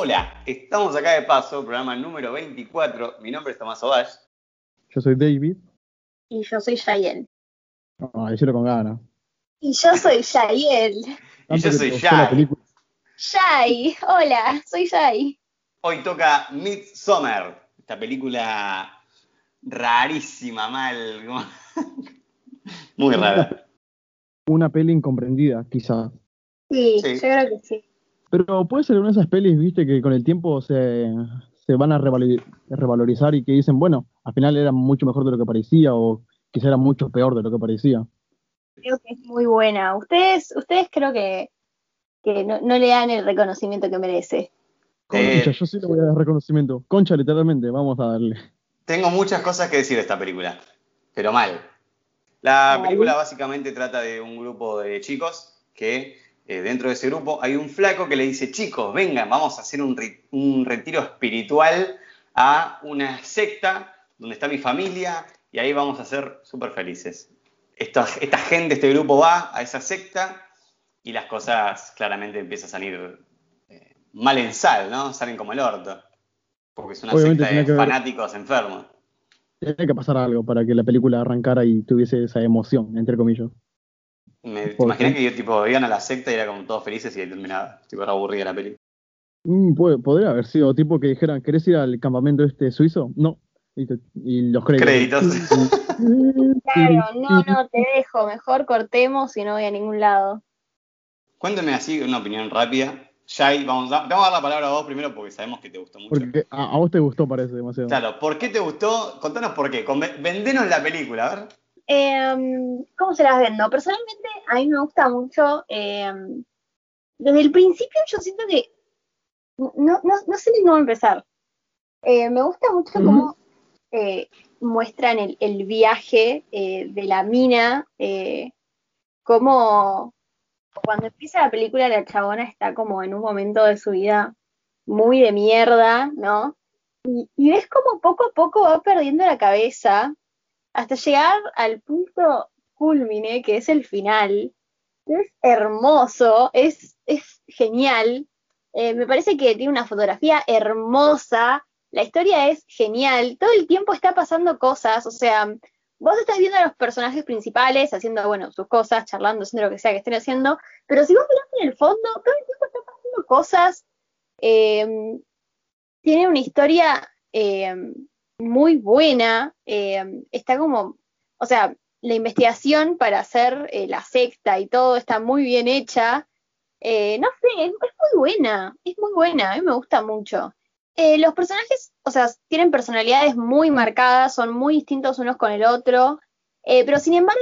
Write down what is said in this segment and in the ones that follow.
Hola, estamos acá de paso, programa número 24. Mi nombre es Tomás Ovash. Yo soy David. Y yo soy Yael. Ay, yo con ganas. Y yo soy Yael. Y yo soy Yay. Yay, hola, soy Yay. Hoy toca Midsommar, esta película rarísima, mal. Muy rara. Una peli incomprendida, quizás. Sí, yo creo que sí. Pero puede ser una de esas pelis, viste, que con el tiempo se, se van a revalorizar y que dicen, bueno, al final era mucho mejor de lo que parecía o quizá era mucho peor de lo que parecía. Creo que es muy buena. Ustedes, ustedes creo que, que no, le dan el reconocimiento que merece. Concha, eh, yo sí le voy a dar reconocimiento. Concha, literalmente, vamos a darle. Tengo muchas cosas que decir de esta película, pero mal. La película básicamente trata de un grupo de chicos que eh, dentro de ese grupo hay un flaco que le dice, chicos, vengan, vamos a hacer un, retiro espiritual a una secta donde está mi familia y ahí vamos a ser súper felices. Esta, gente, este grupo va a esa secta y las cosas claramente empiezan a salir eh, mal en sal, ¿no? Salen como el orto. Porque es una secta de fanáticos enfermos. Tiene que pasar algo para que la película arrancara y tuviese esa emoción, entre comillas. Me imaginé que tipo, iban a la secta y era como todos felices y ahí terminaba. Tipo, era aburrida la peli. Mm, podría haber sido tipo que dijeran, ¿querés ir al campamento este suizo? No. Y, los créditos. claro, no, no, te dejo. Mejor cortemos y no voy a ningún lado. Cuéntame así una opinión rápida. Jai, vamos, a, vamos a dar la palabra a vos primero porque sabemos que te gustó mucho. Porque a, vos te gustó, parece demasiado. Claro, ¿por qué te gustó? Contanos por qué. Vendenos la película, a ver. Em, ¿Cómo se las vendo? Personalmente, a mí me gusta mucho. Em, desde el principio, yo siento que. No, no, sé ni cómo empezar. Eh, me gusta mucho cómo eh, muestran el, el viaje eh, de la mina. cómo cuando empieza la película, la chabona está como en un momento de su vida muy de mierda, ¿no? Y, y ves como poco a poco va perdiendo la cabeza hasta llegar al punto culmine, que es el final. Es hermoso, es, es genial. Eh, me parece que tiene una fotografía hermosa, la historia es genial, todo el tiempo está pasando cosas, o sea, vos estás viendo a los personajes principales haciendo, bueno, sus cosas, charlando, haciendo lo que sea que estén haciendo, pero si vos mirás en el fondo, todo el tiempo está pasando cosas. Eh, tiene una historia eh, muy buena, eh, está como, o sea, la investigación para hacer eh, la secta y todo está muy bien hecha. Eh, no sé, es, muy buena, es muy buena, a mí me gusta mucho. los personajes, o sea, tienen personalidades muy marcadas, son muy distintos unos con el otro, pero sin embargo,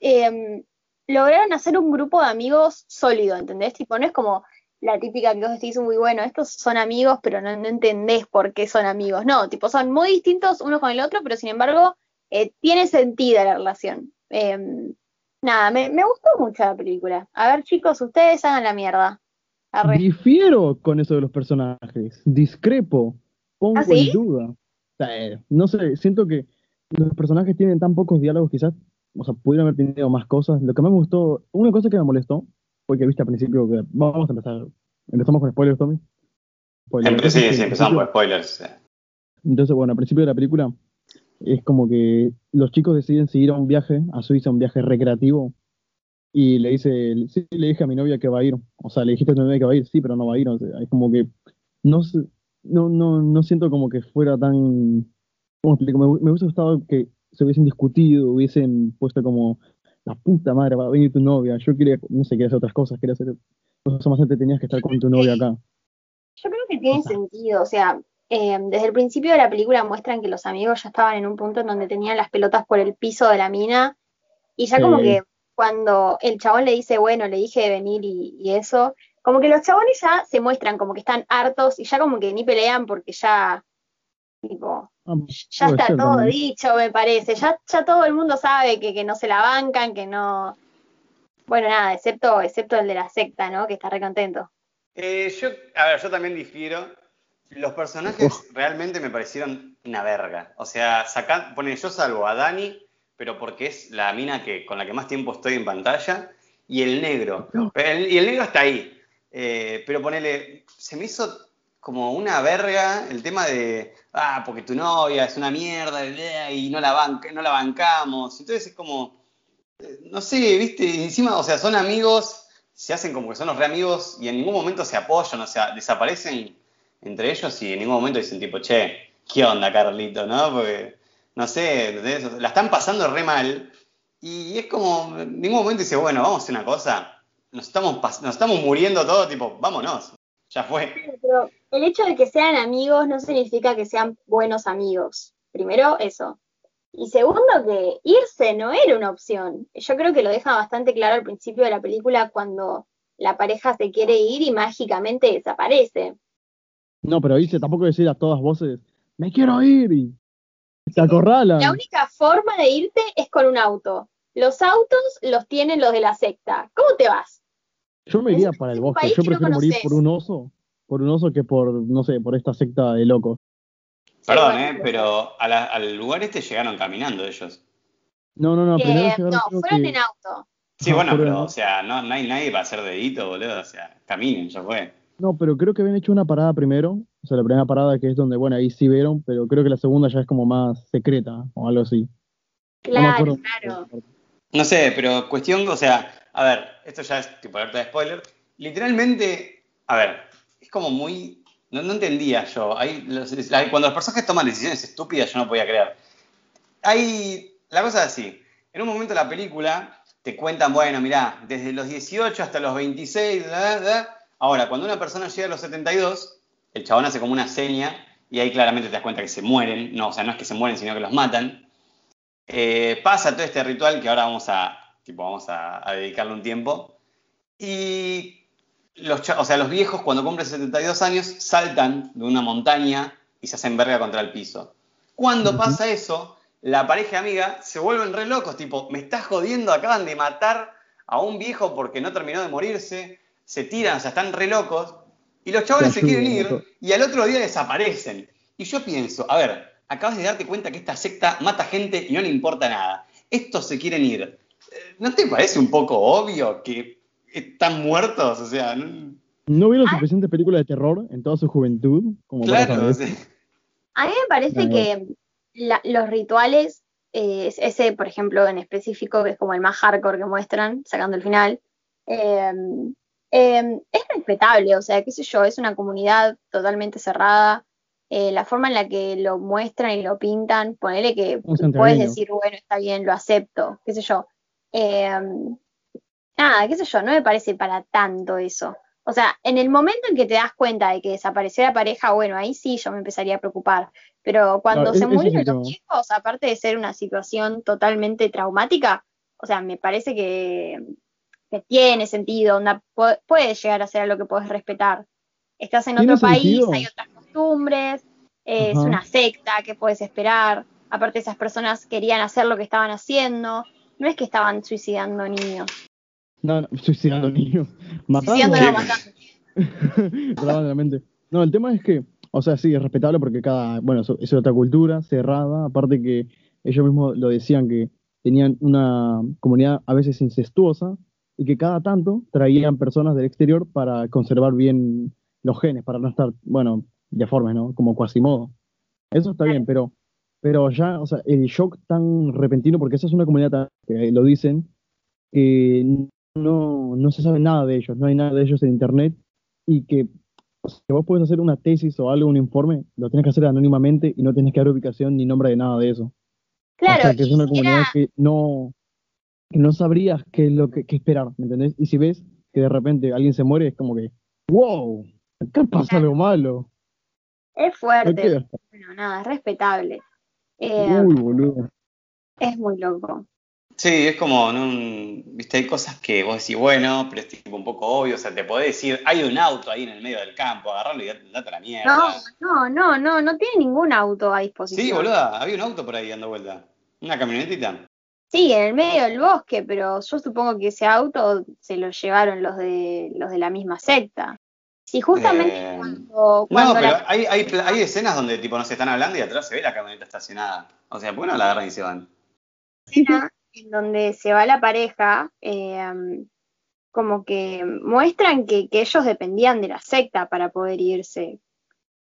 em, lograron hacer un grupo de amigos sólido, ¿entendés? Tipo, no es como la típica que vos decís muy bueno, estos son amigos, pero no, entendés por qué son amigos. No, tipo, son muy distintos uno con el otro, pero sin embargo, eh, tiene sentido la relación. Em, nada, me, gustó mucho la película. A ver, chicos, ustedes hagan la mierda. Difiero con eso de los personajes, discrepo, pongo ¿Ah, en duda. Eh, no sé, siento que los personajes tienen tan pocos diálogos, quizás, o sea, pudieron haber tenido más cosas. Lo que más me gustó, una cosa que me molestó porque viste al principio que vamos a empezar. ¿Empezamos con spoilers, Tommy? sí, sí, empezamos con spoilers. Entonces, bueno, al principio de la película es como que los chicos deciden seguir a un viaje a Suiza, un viaje recreativo, y le dice, sí, le dije a mi novia que va a ir. O sea, le dijiste a tu novia que va a ir, sí, pero no va a ir. O sea, es como que no, no, no, no siento como que fuera tan... ¿Cómo explico? Me, me hubiese gustado que se hubiesen discutido, hubiesen puesto como la puta madre, va a venir tu novia, yo quería, no sé, quería hacer otras cosas, quería hacer cosas más antes tenías que estar con tu novia acá. Yo creo que tiene sentido, o sea, eh, desde el principio de la película muestran que los amigos ya estaban en un punto en donde tenían las pelotas por el piso de la mina, y ya como que cuando el chabón le dice, bueno, le dije de venir y, y eso, como que los chabones ya se muestran como que están hartos y ya como que ni pelean porque ya Tipo, ah, ya está todo dicho, me parece. Ya, ya todo el mundo sabe que, no se la bancan, que no. Bueno, nada, excepto, excepto el de la secta, ¿no? Que está recontento. Eh, yo, a ver, yo también difiero. Los personajes realmente me parecieron una verga. O sea, sacan, pone, yo salvo a Dani, pero porque es la mina que, con la que más tiempo estoy en pantalla, y el negro. y el negro está ahí. Eh, pero ponele, se me hizo como una verga el tema de, ah, porque tu novia es una mierda y no la, banca, no la bancamos. Entonces es como, eh, no sé, viste, encima, o sea, son amigos, se hacen como que son los re amigos y en ningún momento se apoyan, o sea, desaparecen entre ellos y en ningún momento dicen tipo, che, ¿qué onda, Carlito? ¿No? Porque, no sé, la están pasando re mal y es como, en ningún momento dice, bueno, vamos a hacer una cosa, nos estamos, nos estamos muriendo todos, tipo, vámonos, ya fue. Pero el hecho de que sean amigos no significa que sean buenos amigos. Primero, eso. Y segundo, que irse no era una opción. Yo creo que lo deja bastante claro al principio de la película cuando la pareja se quiere ir y mágicamente desaparece. No, pero dice tampoco decir a todas voces, me quiero ir y te acorralan. La única forma de irte es con un auto. Los autos los tienen los de la secta. ¿Cómo te vas? Yo me iría para el bosque. Yo prefiero morir por un oso, por un oso que por, no sé, por esta secta de locos. Perdón, ¿eh? Pero al lugar este llegaron caminando ellos. No, no, no, primero llegaron, No, fueron en auto. Sí, bueno, pero, o sea, no, no, hay nadie para hacer dedito, boludo. O sea, caminen, ya fue. No, pero creo que habían hecho una parada primero. O sea, la primera parada que es donde, bueno, ahí sí vieron, pero creo que la segunda ya es como más secreta o algo así. Claro, claro. No sé, pero cuestión, o sea, a ver, esto ya es tipo alerta de spoiler. Literalmente, a ver, es como muy no, entendía yo. Cuando los personajes toman decisiones estúpidas, yo no podía creer. Hay, la cosa es así. En un momento de la película te cuentan, bueno, mirá, desde los 18 hasta los 26, ahora, cuando una persona llega a los 72, el chabón hace como una seña y ahí claramente te das cuenta que se mueren. No, o sea, no es que se mueren, sino que los matan. Eh, pasa todo este ritual que ahora vamos a, tipo, vamos a, a dedicarle un tiempo. Y los, o sea, los viejos cuando cumplen 72 años saltan de una montaña y se hacen verga contra el piso. Cuando pasa eso, la pareja amiga se vuelven re locos, tipo, me estás jodiendo, acaban de matar a un viejo porque no terminó de morirse, se tiran, o sea, están re locos, y los chavales se quieren ir y al otro día desaparecen. Y yo pienso, a ver, acabas de darte cuenta que esta secta mata gente y no le importa nada. Estos se quieren ir. ¿No te parece un poco obvio que están muertos, o sea. No, ¿No vieron suficiente película de terror en toda su juventud? Como claro, A mí me parece que los rituales, eh, ese por ejemplo en específico, que es como el más hardcore que muestran, sacando el final, em, em, es respetable, o sea, qué sé yo, es una comunidad totalmente cerrada. Eh, la forma en la que lo muestran y lo pintan, ponele que puedes decir, bueno, está bien, lo acepto, qué sé yo. Eh, nada, qué sé yo, no me parece para tanto eso. O sea, en el momento en que te das cuenta de que desapareció la pareja, bueno, ahí sí yo me empezaría a preocupar. Pero cuando se murieron los chicos, aparte de ser una situación totalmente traumática, o sea, me parece que, tiene sentido, puede llegar a ser algo que puedes respetar. Estás en otro país, hay otras costumbres, es una secta, ¿qué puedes esperar? Aparte esas personas querían hacer lo que estaban haciendo, no es que estaban suicidando niños. No, no, suicidando niños. Matando. Probablemente. No, el tema es que, o sea, sí, es respetable porque cada, bueno, es otra cultura cerrada, aparte que ellos mismos lo decían que tenían una comunidad a veces incestuosa y que cada tanto traían personas del exterior para conservar bien los genes, para no estar, bueno, deformes, ¿no? Como Quasimodo. Eso está bien, pero, pero ya, o sea, el shock tan repentino, porque esa es una comunidad que lo dicen, que no, no se sabe nada de ellos, no hay nada de ellos en internet y que si vos puedes hacer una tesis o algo, un informe, lo tienes que hacer anónimamente y no tienes que dar ubicación ni nombre de nada de eso. Claro. O sea, que es una comunidad que no, no sabrías qué es lo que, esperar, ¿me entendés? Y si ves que de repente alguien se muere, es como que, wow, acá pasa algo malo. Es fuerte. Bueno, nada, es respetable. Eh, boludo. Es muy loco. Sí, es como, viste, hay cosas que vos decís, bueno, pero es tipo un poco obvio, o sea, te podés decir, hay un auto ahí en el medio del campo, agarrarlo y date la mierda. No, no, no, no, no tiene ningún auto a disposición. Sí, boluda, había un auto por ahí dando vuelta, una camionetita. Sí, en el medio del bosque, pero yo supongo que ese auto se lo llevaron los de los de la misma secta. Sí, justamente eh, cuando, No, pero hay, hay, hay escenas donde tipo nos están hablando y atrás se ve la camioneta estacionada. O sea, ¿por qué no la agarran y se van? en donde se va la pareja, eh, como que muestran que, ellos dependían de la secta para poder irse.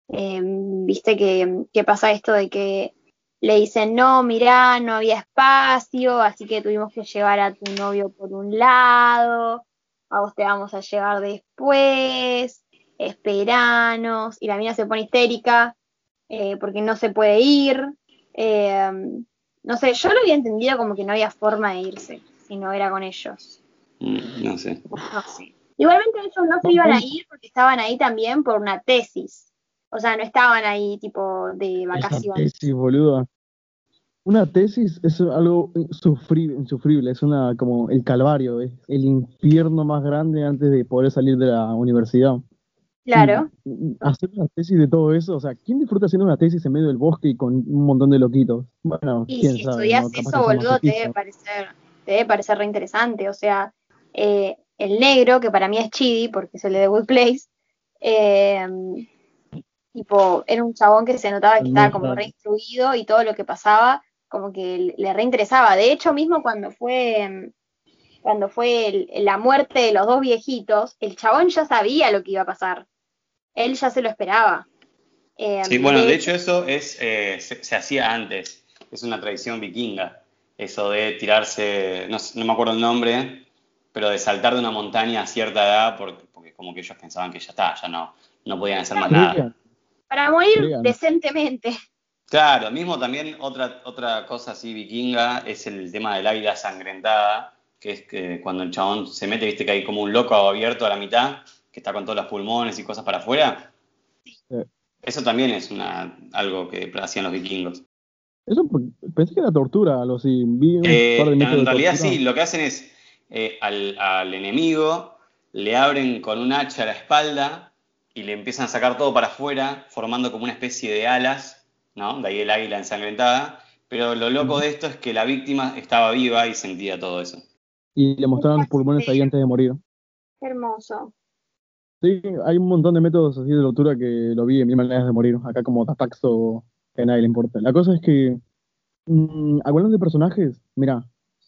eh, viste que, que pasa esto de que le dicen, no, mirá, no había espacio, así que tuvimos que llevar a tu novio por un lado, a vos te vamos a llevar después, esperanos, y la mina se pone histérica eh, porque no se puede ir. Eh, no sé, yo lo había entendido como que no había forma de irse si no era con ellos. Mm, no sé. No sé. Igualmente ellos no se iban a ir porque estaban ahí también por una tesis. O sea, no estaban ahí tipo de Esa vacaciones. tesis, boluda. Una tesis es algo insufrible, insufrible, es una como el calvario, es el infierno más grande antes de poder salir de la universidad. Claro. Hacer una tesis de todo eso, o sea, ¿quién disfruta haciendo una tesis en medio del bosque y con un montón de loquitos? Bueno, Y quién si sabe, estudias eso, boludo, te debe parecer, te debe parecer re interesante. O sea, eh, el negro, que para mí es Chidi, porque es el de The Good Place, eh, tipo, era un chabón que se notaba que estaba como raro. re instruido y todo lo que pasaba, como que le reinteresaba. De hecho, mismo cuando fue, cuando fue el- la muerte de los dos viejitos, el chabón ya sabía lo que iba a pasar. Él ya se lo esperaba. Eh, Sí, bueno, de hecho eso es eh, se, se hacía antes. Es una tradición vikinga. Eso de tirarse, no, me acuerdo el nombre, pero de saltar de una montaña a cierta edad, porque, porque como que ellos pensaban que ya está, ya no, no podían hacer más nada. Para morir decentemente. Claro, mismo también otra, otra cosa así vikinga es el tema del águila sangrentada, que es que cuando el chabón se mete, viste que hay como un loco abierto a la mitad, que está con todos los pulmones y cosas para afuera. Sí. Eso también es una, algo que hacían los vikingos. Eso pensé que era tortura, así. Vi un Eh, en de realidad tortura. sí, lo que hacen es eh, al, al enemigo le abren con un hacha la espalda y le empiezan a sacar todo para afuera, formando como una especie de alas, ¿no? De ahí el águila ensangrentada. Pero lo loco de esto es que la víctima estaba viva y sentía todo eso. Y le mostraron los pulmones ahí antes de morir. Qué hermoso. Sí, hay un montón de métodos así de tortura que lo vi en Mil Maneras de Morir, acá como Tapaxo, que a nadie le importa. La cosa es que, mm, hablando de personajes, mira,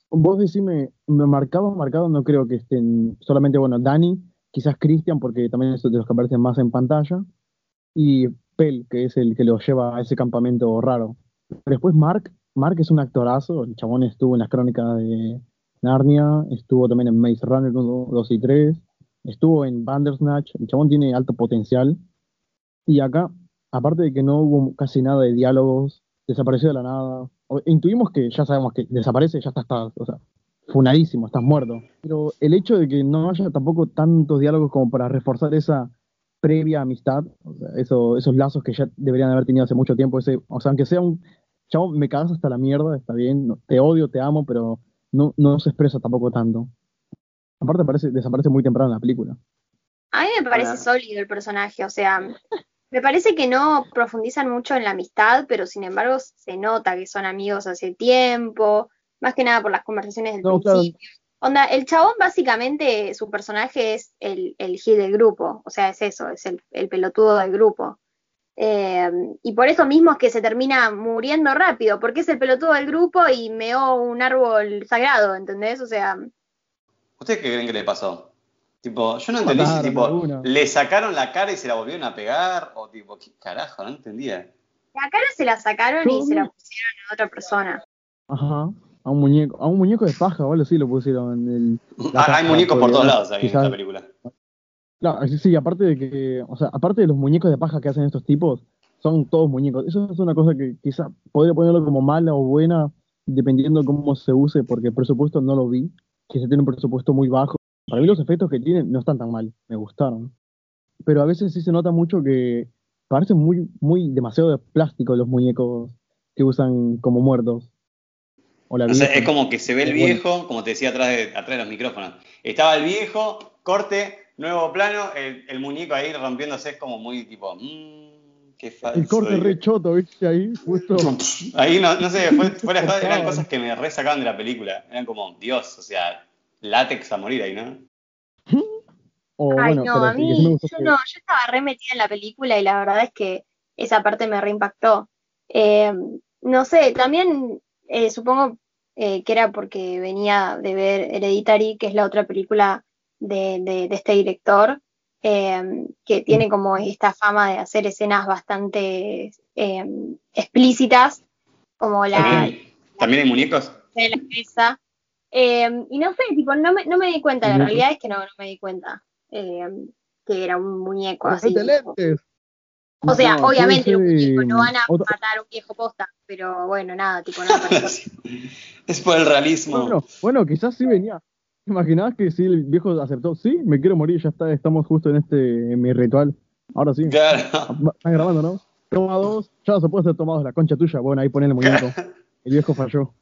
vos decime, me marcado, marcado, no creo que estén solamente, bueno, Dani, quizás Christian, porque también es de los que aparecen más en pantalla, y Pel, que es el que lo lleva a ese campamento raro. Después Mark, Mark es un actorazo, el chabón estuvo en las crónicas de Narnia, estuvo también en Maze Runner 1, 2 y 3, estuvo en Bandersnatch, el chabón tiene alto potencial. Y acá, aparte de que no hubo casi nada de diálogos, desapareció de la nada. O- Intuimos que ya sabemos que desaparece, ya está, está o sea, funadísimo, estás muerto. Pero el hecho de que no haya tampoco tantos diálogos como para reforzar esa previa amistad, o sea, eso, esos lazos que ya deberían haber tenido hace mucho tiempo, ese, o sea, aunque sea un chabón, me cagas hasta la mierda, está bien, no- te odio, te amo, pero no, no se expresa tampoco tanto. Aparte aparece, desaparece muy temprano en la película. A mí me parece sólido el personaje, o sea, me parece que no profundizan mucho en la amistad, pero sin embargo se nota que son amigos hace tiempo, más que nada por las conversaciones del No, claro. principio. Onda, el chabón básicamente, su personaje es el, el gil del grupo, o sea, es eso, es el, el pelotudo del grupo. Eh, y por eso mismo es que se termina muriendo rápido, porque es el pelotudo del grupo y meó un árbol sagrado, ¿entendés? O sea, ¿Ustedes qué creen que le pasó? Tipo, yo no entendí si tipo, le sacaron la cara y se la volvieron a pegar, o tipo, ¿qué carajo? No entendía. la cara se la sacaron y se la pusieron a otra persona. Ajá. A un muñeco, a un muñeco de paja, o algo así lo pusieron en el. la Ah, hay muñecos por todos lados ahí en esta película. Claro, sí, sí, aparte de que, o sea, aparte de los muñecos de paja que hacen estos tipos, son todos muñecos. Eso es una cosa que quizá podría ponerlo como mala o buena, dependiendo cómo se use, porque el presupuesto no lo vi, que se tiene un presupuesto muy bajo. Para mí los efectos que tienen no están tan mal, me gustaron. Pero a veces sí se nota mucho que parecen muy, muy demasiado de plástico los muñecos que usan como muertos. O la O sea, es como que se ve el Bueno. viejo, como te decía atrás de, atrás de los micrófonos. Estaba el viejo, corte, nuevo plano, el, el muñeco ahí rompiéndose es como muy tipo, mmm, qué falso. El corte digo. re choto, ¿viste? Ahí, justo. Ahí no, no sé, fue- eran cosas que me resacaban de la película. Eran como, Dios, o sea, látex a morir ahí, ¿no? O Ay, bueno, no, pero a mí, yo que- no, yo estaba re metida en la película y la verdad es que esa parte me reimpactó. Eh, no sé, también eh, supongo eh, que era porque venía de ver Hereditary, que es la otra película de, de- de este director, eh, que tiene como esta fama de hacer escenas bastante eh, explícitas, como la... ¿También, ¿También hay muñecos? De la mesa. Eh, y no sé, tipo, no me, no me di cuenta, la realidad es que no, no me di cuenta que era un muñeco así. O sea, No, obviamente ser, muñecos no van a otra- matar a un viejo posta, pero bueno, nada, tipo, nada. es por el realismo. Bueno, bueno, quizás sí venía. ¿Te imaginabas que si el viejo aceptó? Sí, me quiero morir, ya está, estamos justo en este, en mi ritual. Ahora sí. Claro. Están grabando, ¿no? Toma dos, ya se puede ser tomados la concha tuya. Bueno, ahí ponen el muñeco. El viejo falló.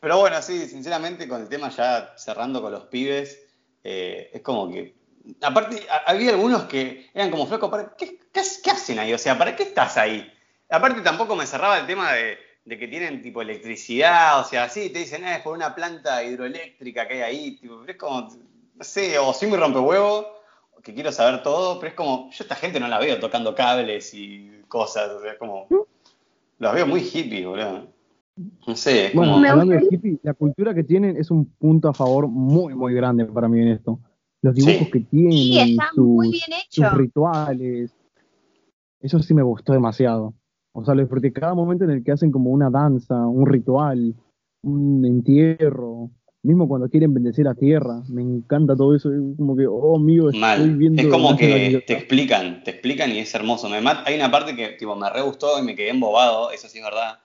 Pero bueno, sí, sinceramente con el tema ya cerrando con los pibes, eh, es como que... Aparte, a- había algunos que eran como flacos, ¿para qué, qué, qué hacen ahí? O sea, ¿para qué estás ahí? Aparte tampoco me cerraba el tema de, de que tienen tipo electricidad, o sea, sí, te dicen, "Ah, es por una planta hidroeléctrica que hay ahí, tipo, pero es como, no sé, o soy muy rompehuevo, que quiero saber todo, pero es como, yo esta gente no la veo tocando cables y cosas, o sea, es como, los veo muy hippies, boludo. No sé, es Bueno, como... Hablando de hippie, la cultura que tienen es un punto a favor muy, muy grande para mí en esto. Los dibujos Sí. que tienen, Sí, está sus, muy bien hecho. sus rituales. Eso sí me gustó demasiado. O sea, disfruté cada momento en el que hacen como una danza, un ritual, un entierro. Mismo cuando quieren bendecir a tierra. Me encanta todo eso. Es como que, oh, amigo, estoy Mal. viendo. Es como que te explican, te explican y es hermoso. Me mat- Hay una parte que tipo, me re gustó y me quedé embobado, eso sí es verdad,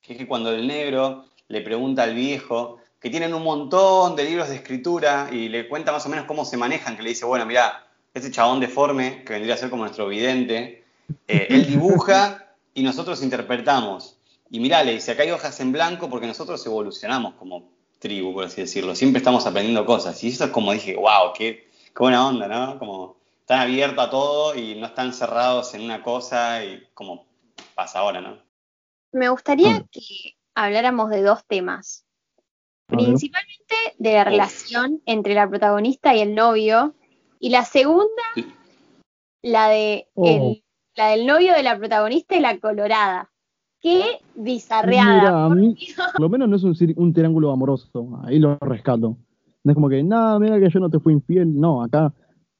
que es que cuando el negro le pregunta al viejo, que tienen un montón de libros de escritura y le cuenta más o menos cómo se manejan, que le dice, bueno, mira, ese chabón deforme, que vendría a ser como nuestro vidente, eh, él dibuja y nosotros interpretamos. Y mirá, le dice, acá hay hojas en blanco porque nosotros evolucionamos como tribu, por así decirlo. Siempre estamos aprendiendo cosas. Y eso es como dije, wow, qué, qué buena onda, ¿no? Como están abiertos a todo y no están cerrados en una cosa y como pasa ahora, ¿no? Me gustaría Ah. que habláramos de dos temas. Principalmente de la Uf. relación entre la protagonista y el novio. Y la segunda, la de Oh. el- la del novio de la protagonista y la colorada. Qué bizarreada. Mira, mí, lo menos no es un, un triángulo amoroso. Ahí lo rescato. No es como que, nada, mira que yo no te fui infiel. No, acá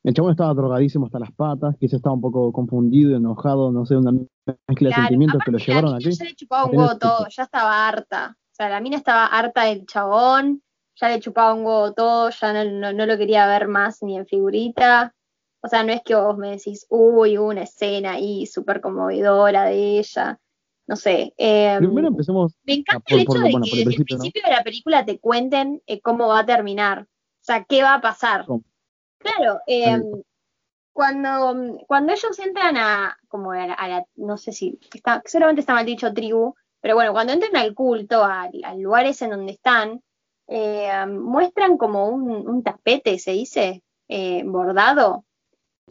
el chabón estaba drogadísimo hasta las patas, quizás estaba un poco confundido, enojado, no sé, una mezcla de Claro, sentimientos que lo llevaron aquí. ya le chupaba un huevo todo, ya estaba harta. O sea, la mina estaba harta del chabón, ya le chupaba un huevo todo, ya no, no- no lo quería ver más ni en figurita. O sea, no es que vos me decís, uy, una escena ahí súper conmovedora de ella. No sé. eh, Primero empecemos, me encanta por- el hecho por de bueno, que desde el principio, ¿no? de la película te cuenten eh, cómo va a terminar. O sea, qué va a pasar. ¿Cómo? Claro, eh, cuando, cuando ellos entran a, como a la, a la- no sé si, está, seguramente está mal dicho tribu, pero bueno, cuando entran al culto, al lugar ese en donde están, eh, muestran como un, un tapete, se dice, eh, bordado.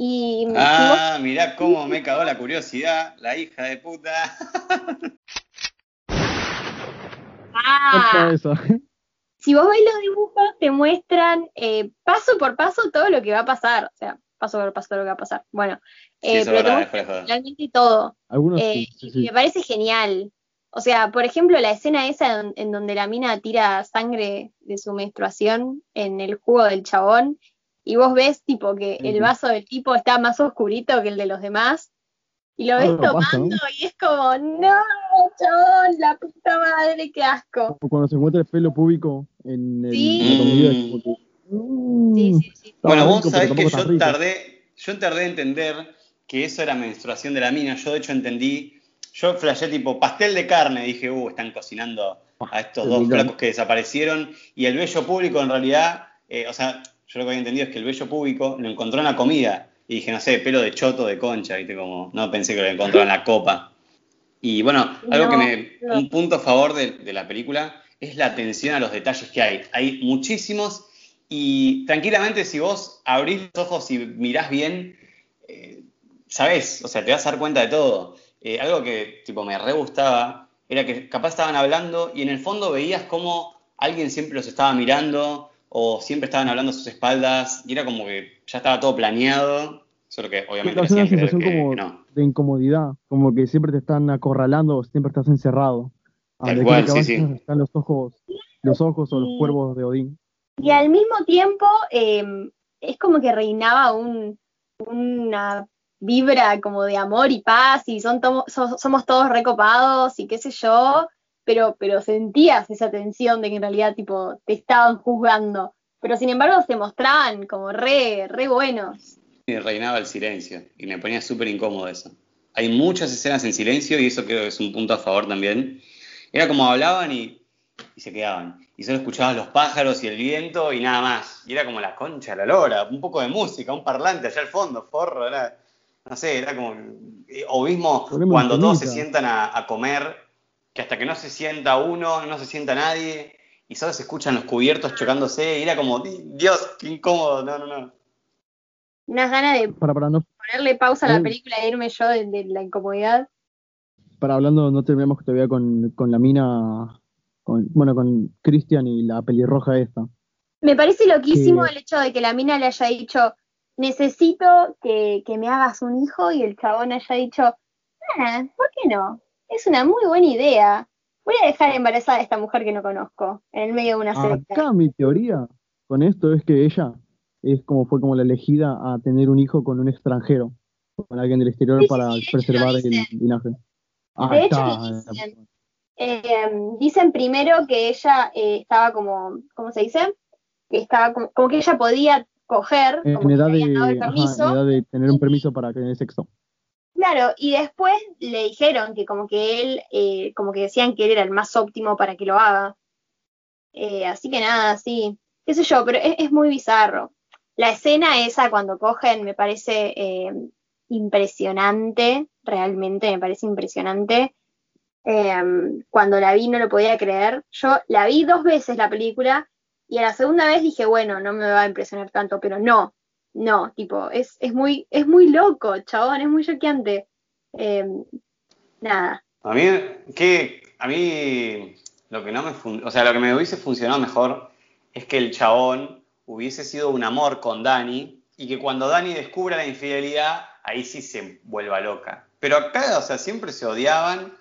Y vos- Ah, mirá cómo me cagó la curiosidad, la hija de puta. ah, esa. si vos ves los dibujos, te muestran eh, paso por paso todo lo que va a pasar. O sea, paso por paso todo lo que va a pasar. Bueno, eh, pero realmente todo. Algunos Eh, sí, sí, y sí. me parece genial. O sea, por ejemplo, la escena esa en, en donde la mina tira sangre de su menstruación en el jugo del chabón y vos ves tipo que Sí, el vaso del tipo está más oscurito que el de los demás y lo ves Algo pasa, tomando ¿no? y es como, no, chabón, la puta madre, qué asco. Cuando se encuentra el pelo público en, el, Sí. en la comida, es como que, mm, Sí, sí, sí. Bueno, vos rico, sabés que yo rico. tardé, yo tardé en entender que eso era menstruación de la mina. Yo de hecho entendí, yo flashé tipo pastel de carne, dije, uh, están cocinando a estos qué dos flacos que desaparecieron. Y el vello público en realidad, eh, o sea, yo lo que había entendido es que el vello público lo encontró en la comida. Y dije, no sé, pelo de choto, de concha, viste, como, no pensé que lo encontró en la copa. Y bueno, algo No, que me, no. un punto a favor de, de la película es la atención a los detalles que hay. Hay muchísimos y tranquilamente si vos abrís los ojos y mirás bien, eh, sabés, o sea, te vas a dar cuenta de todo. Eh, algo que tipo me re gustaba era que capaz estaban hablando y en el fondo veías como alguien siempre los estaba mirando o siempre estaban hablando a sus espaldas y era como que ya estaba todo planeado, solo que obviamente Es una sensación que como no. de incomodidad, como que siempre te están acorralando o siempre estás encerrado. Tal cual, que sí, vayas Están los ojos, los ojos o los Sí. cuervos de Odín. Y al mismo tiempo, eh, es como que reinaba un, una vibra como de amor y paz y son somos todos recopados y qué sé yo, pero, pero sentías esa tensión de que en realidad tipo te estaban juzgando, pero sin embargo se mostraban como re, re buenos. Y reinaba el silencio y me ponía súper incómodo eso. Hay muchas escenas en silencio y eso creo que es un punto a favor también. Era como hablaban y, y se quedaban. Y solo escuchabas los pájaros y el viento y nada más. Y era como la concha, la lora, un poco de música, un parlante allá al fondo, forro, era no sé, era como, o mismo cuando todos se sientan a, comer, que hasta que no se sienta uno, no se sienta nadie, y solo se escuchan los cubiertos chocándose, y era como, Dios, qué incómodo, no, no, no. Unas ganas de ponerle pausa a la película e irme yo de, la incomodidad. Para hablando, no terminamos todavía con, con la mina, con, bueno, con Christian y la pelirroja esta. Me parece loquísimo el hecho de que la mina le haya dicho, necesito que, me hagas un hijo y el chabón haya dicho, ah, ¿por qué no? Es una muy buena idea. Voy a dejar embarazada a esta mujer que no conozco en el medio de una secta. Acá mi teoría con esto es que ella es como fue como la elegida a tener un hijo con un extranjero, con alguien del exterior para preservar el linaje. Ah, de hecho, dicen, eh, dicen, primero que ella eh, estaba como, ¿cómo se dice? Que estaba como que ella podía coger, en edad, de, tener un permiso para tener sexo. Claro, y después le dijeron que como que él, eh, como que decían que él era el más óptimo para que lo haga. Eh, así que nada, sí, qué sé yo, pero es, muy bizarro. La escena esa cuando cogen me parece eh, impresionante, realmente me parece impresionante. cuando la vi no lo podía creer. Yo la vi dos veces la película y a la segunda vez dije, bueno, no me va a impresionar tanto, pero no, no, tipo, es, es, muy, es muy loco, chabón, es muy choqueante. Eh, nada. A mí, que, a mí, lo que no me, o sea, lo que me hubiese funcionado mejor es que el chabón hubiese sido un amor con Dani y que cuando Dani descubra la infidelidad, ahí sí se vuelva loca. Pero acá, o sea, siempre se odiaban.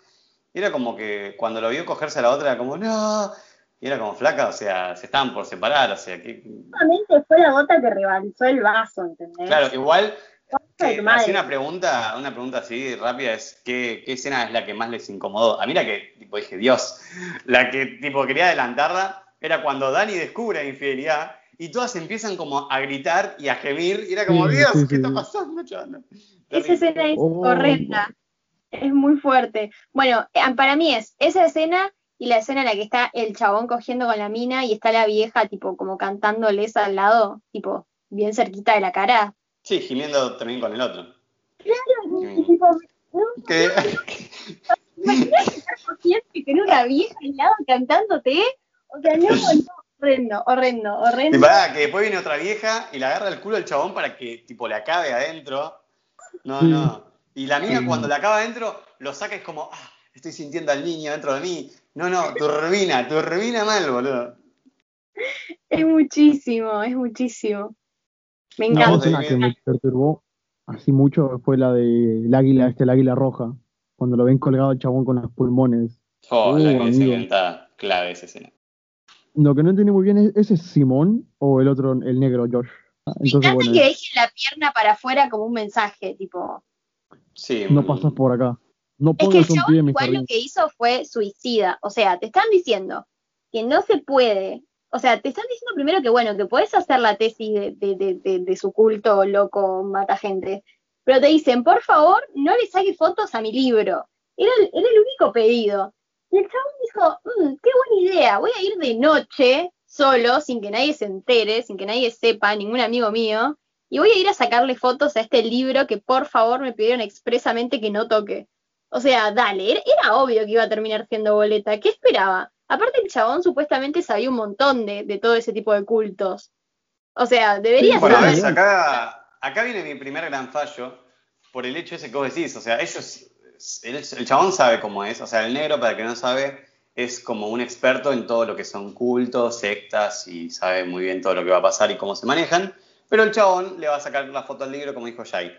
Era como que cuando lo vio cogerse a la otra, era como, no, y era como flaca, o sea, se estaban por separar, o sea, que... Solamente fue la gota que rebalsó el vaso, ¿entendés? Claro, igual, así una pregunta, una pregunta así rápida es, ¿qué, ¿qué, escena es la que más les incomodó? A mí la que, tipo, dije, Dios, la que, tipo, quería adelantarla era cuando Dani descubre la infidelidad y todas empiezan como a gritar y a gemir, y era como, Dios, ¿qué está pasando, chaval? Esa escena es oh. horrenda, es muy fuerte. Bueno, eh, para mí es esa escena y la escena en la que está el chabón cogiendo con la mina y está la vieja, tipo, como cantándoles al lado, tipo, bien cerquita de la cara. Sí, gimiendo también con el otro. Claro, y, tipo, no, ¿Qué? Cogiendo y tener una vieja al lado cantándote. O sea, no, no, horrendo, horrendo, horrendo. Y que después viene otra vieja y le agarra el culo al chabón para que, tipo, le acabe adentro. No, no. Y la mina cuando le acaba adentro, lo saca y es como, ah, estoy sintiendo al niño dentro de mí. No, no, turbina, turbina mal, boludo. Es muchísimo, es muchísimo. Me encanta. Una que me perturbó así mucho fue la de el águila, este, el águila roja. Cuando lo ven colgado el chabón con los pulmones. Oh, uh, la que clave esa escena. Lo que no entendí muy bien es, ¿ese es Simón o el otro, el negro, Josh? Entonces, bueno, que deje la pierna para afuera como un mensaje, tipo... Sí. No pasas por acá. No es que el igual lo que hizo fue suicida. O sea, te están diciendo que no se puede. O sea, te están diciendo primero que, bueno, que puedes hacer la tesis de, su culto loco, mata gente. Pero te dicen, por favor, no le saques fotos a mi libro. Era el, era el único pedido. Y el chabón dijo, mm, qué buena idea, voy a ir de noche, solo, sin que nadie se entere, sin que nadie sepa, ningún amigo mío, y voy a ir a sacarle fotos a este libro que por favor me pidieron expresamente que no toque. O sea, dale, era obvio que iba a terminar siendo boleta. ¿Qué esperaba? Aparte, el chabón supuestamente sabía un montón de, todo ese tipo de cultos. O sea, debería bueno, Acá, acá viene mi primer gran fallo por el hecho ese que vos decís. O sea, ellos, el, chabón sabe cómo es. O sea, el negro, para el que no sabe, es como un experto en todo lo que son cultos, sectas y sabe muy bien todo lo que va a pasar y cómo se manejan. Pero el chabón le va a sacar la foto al libro, como dijo Jay.